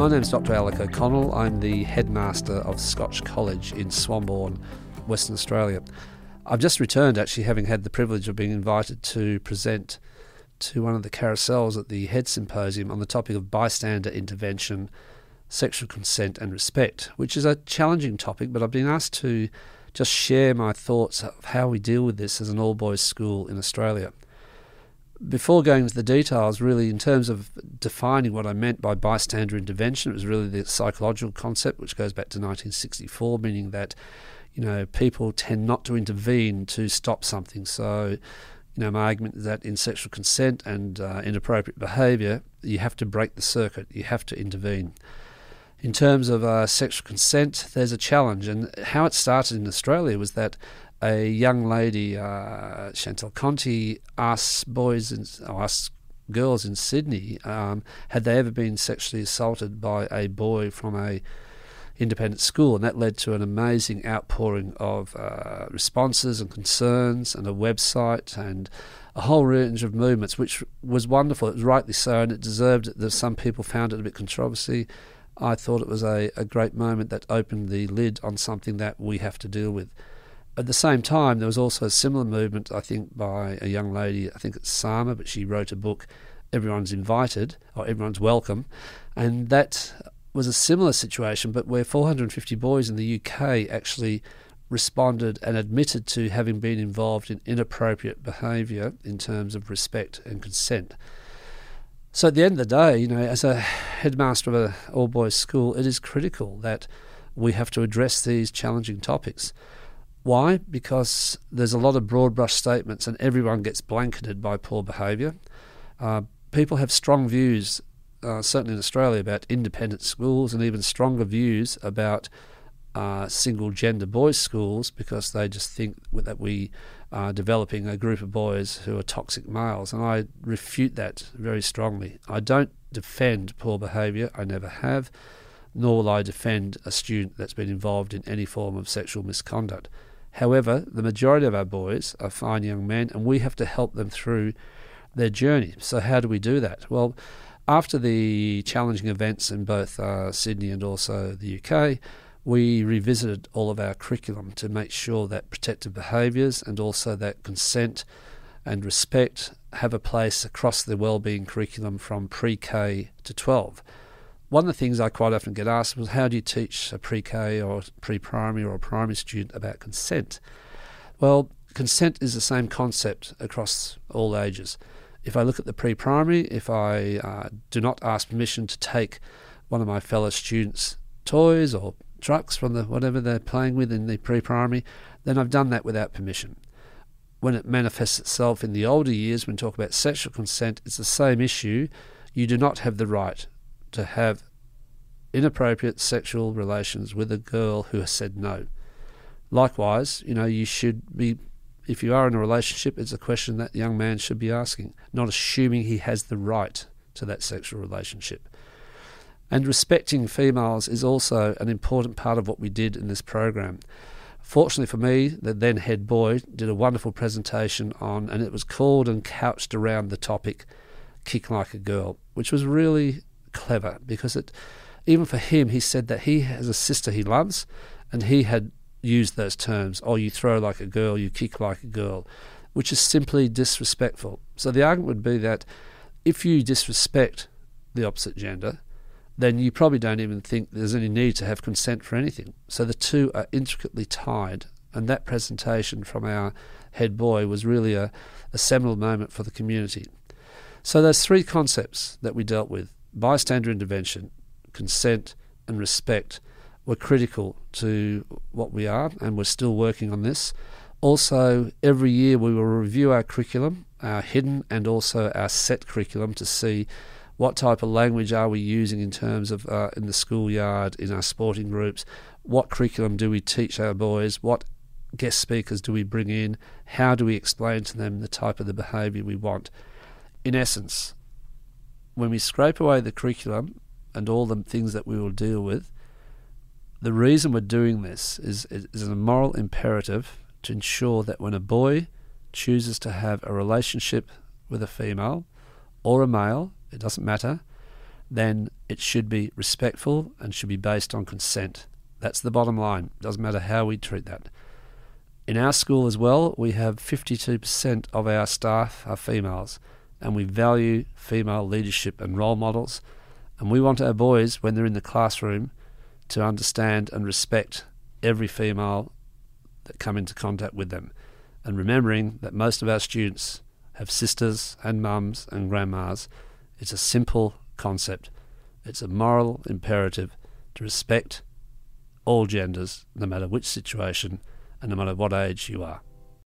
My name's Dr. Alec O'Connell. I'm the headmaster of Scotch College in Swanbourne, Western Australia. I've just returned, actually, having had the privilege of being invited to present to one of the carousels at the Head Symposium on the topic of bystander intervention, sexual consent, and respect, which is a challenging topic, but I've been asked to just share my thoughts of how we deal with this as an all boys school in Australia before going into the details, really, in terms of defining what I meant by bystander intervention, it was really the psychological concept, which goes back to 1964, meaning that, you know, people tend not to intervene to stop something. So, you know, my argument is that in sexual consent and uh, inappropriate behaviour, you have to break the circuit, you have to intervene. In terms of uh, sexual consent, there's a challenge, and how it started in Australia was that a young lady, uh, Chanel Contos, asked boys and asked girls in Sydney um, had they ever been sexually assaulted by a boy from a independent school, and that led to an amazing outpouring of uh, responses and concerns, and a website and a whole range of movements, which was wonderful. It was rightly so, and it deserved it. That some people found it a bit controversy. I thought it was a, a great moment that opened the lid on something that we have to deal with. At the same time, there was also a similar movement, I think, by a young lady, I think it's Soma, but she wrote a book, Everyone's Invited, or Everyone's Welcome. And that was a similar situation, but where 450 boys in the UK actually responded and admitted to having been involved in inappropriate behaviour in terms of respect and consent. So at the end of the day, you know, as a headmaster of an all boys school, it is critical that we have to address these challenging topics. Why? Because there's a lot of broad brush statements and everyone gets blanketed by poor behaviour. Uh, people have strong views, uh, certainly in Australia, about independent schools and even stronger views about uh, single gender boys' schools because they just think that we are developing a group of boys who are toxic males. And I refute that very strongly. I don't defend poor behaviour, I never have, nor will I defend a student that's been involved in any form of sexual misconduct. However, the majority of our boys are fine young men, and we have to help them through their journey. So, how do we do that? Well, after the challenging events in both uh, Sydney and also the UK, we revisited all of our curriculum to make sure that protective behaviours and also that consent and respect have a place across the wellbeing curriculum from pre K to 12 one of the things I quite often get asked was how do you teach a pre K or pre primary or a primary student about consent? Well, consent is the same concept across all ages. If I look at the pre primary, if I uh, do not ask permission to take one of my fellow students' toys or trucks from the whatever they're playing with in the pre primary, then I've done that without permission. When it manifests itself in the older years, when talk about sexual consent, it's the same issue. You do not have the right to have inappropriate sexual relations with a girl who has said no. Likewise, you know, you should be, if you are in a relationship, it's a question that young man should be asking, not assuming he has the right to that sexual relationship. And respecting females is also an important part of what we did in this program. Fortunately for me, the then head boy did a wonderful presentation on, and it was called and couched around the topic Kick Like a Girl, which was really clever because it, even for him, he said that he has a sister he loves, and he had used those terms. Oh, you throw like a girl, you kick like a girl, which is simply disrespectful. So the argument would be that if you disrespect the opposite gender, then you probably don't even think there's any need to have consent for anything. So the two are intricately tied, and that presentation from our head boy was really a, a seminal moment for the community. So those three concepts that we dealt with bystander intervention, consent, and respect were critical to what we are, and we're still working on this. Also, every year we will review our curriculum, our hidden and also our set curriculum, to see what type of language are we using in terms of uh, in the schoolyard, in our sporting groups, what curriculum do we teach our boys, what guest speakers do we bring in, how do we explain to them the type of the behaviour we want. In essence, when we scrape away the curriculum and all the things that we will deal with, the reason we're doing this is, is a moral imperative to ensure that when a boy chooses to have a relationship with a female or a male, it doesn't matter, then it should be respectful and should be based on consent. That's the bottom line. It Doesn't matter how we treat that. In our school as well, we have 52% of our staff are females, and we value female leadership and role models. And we want our boys, when they're in the classroom, to understand and respect every female that come into contact with them. And remembering that most of our students have sisters and mums and grandmas, it's a simple concept. It's a moral imperative to respect all genders, no matter which situation and no matter what age you are.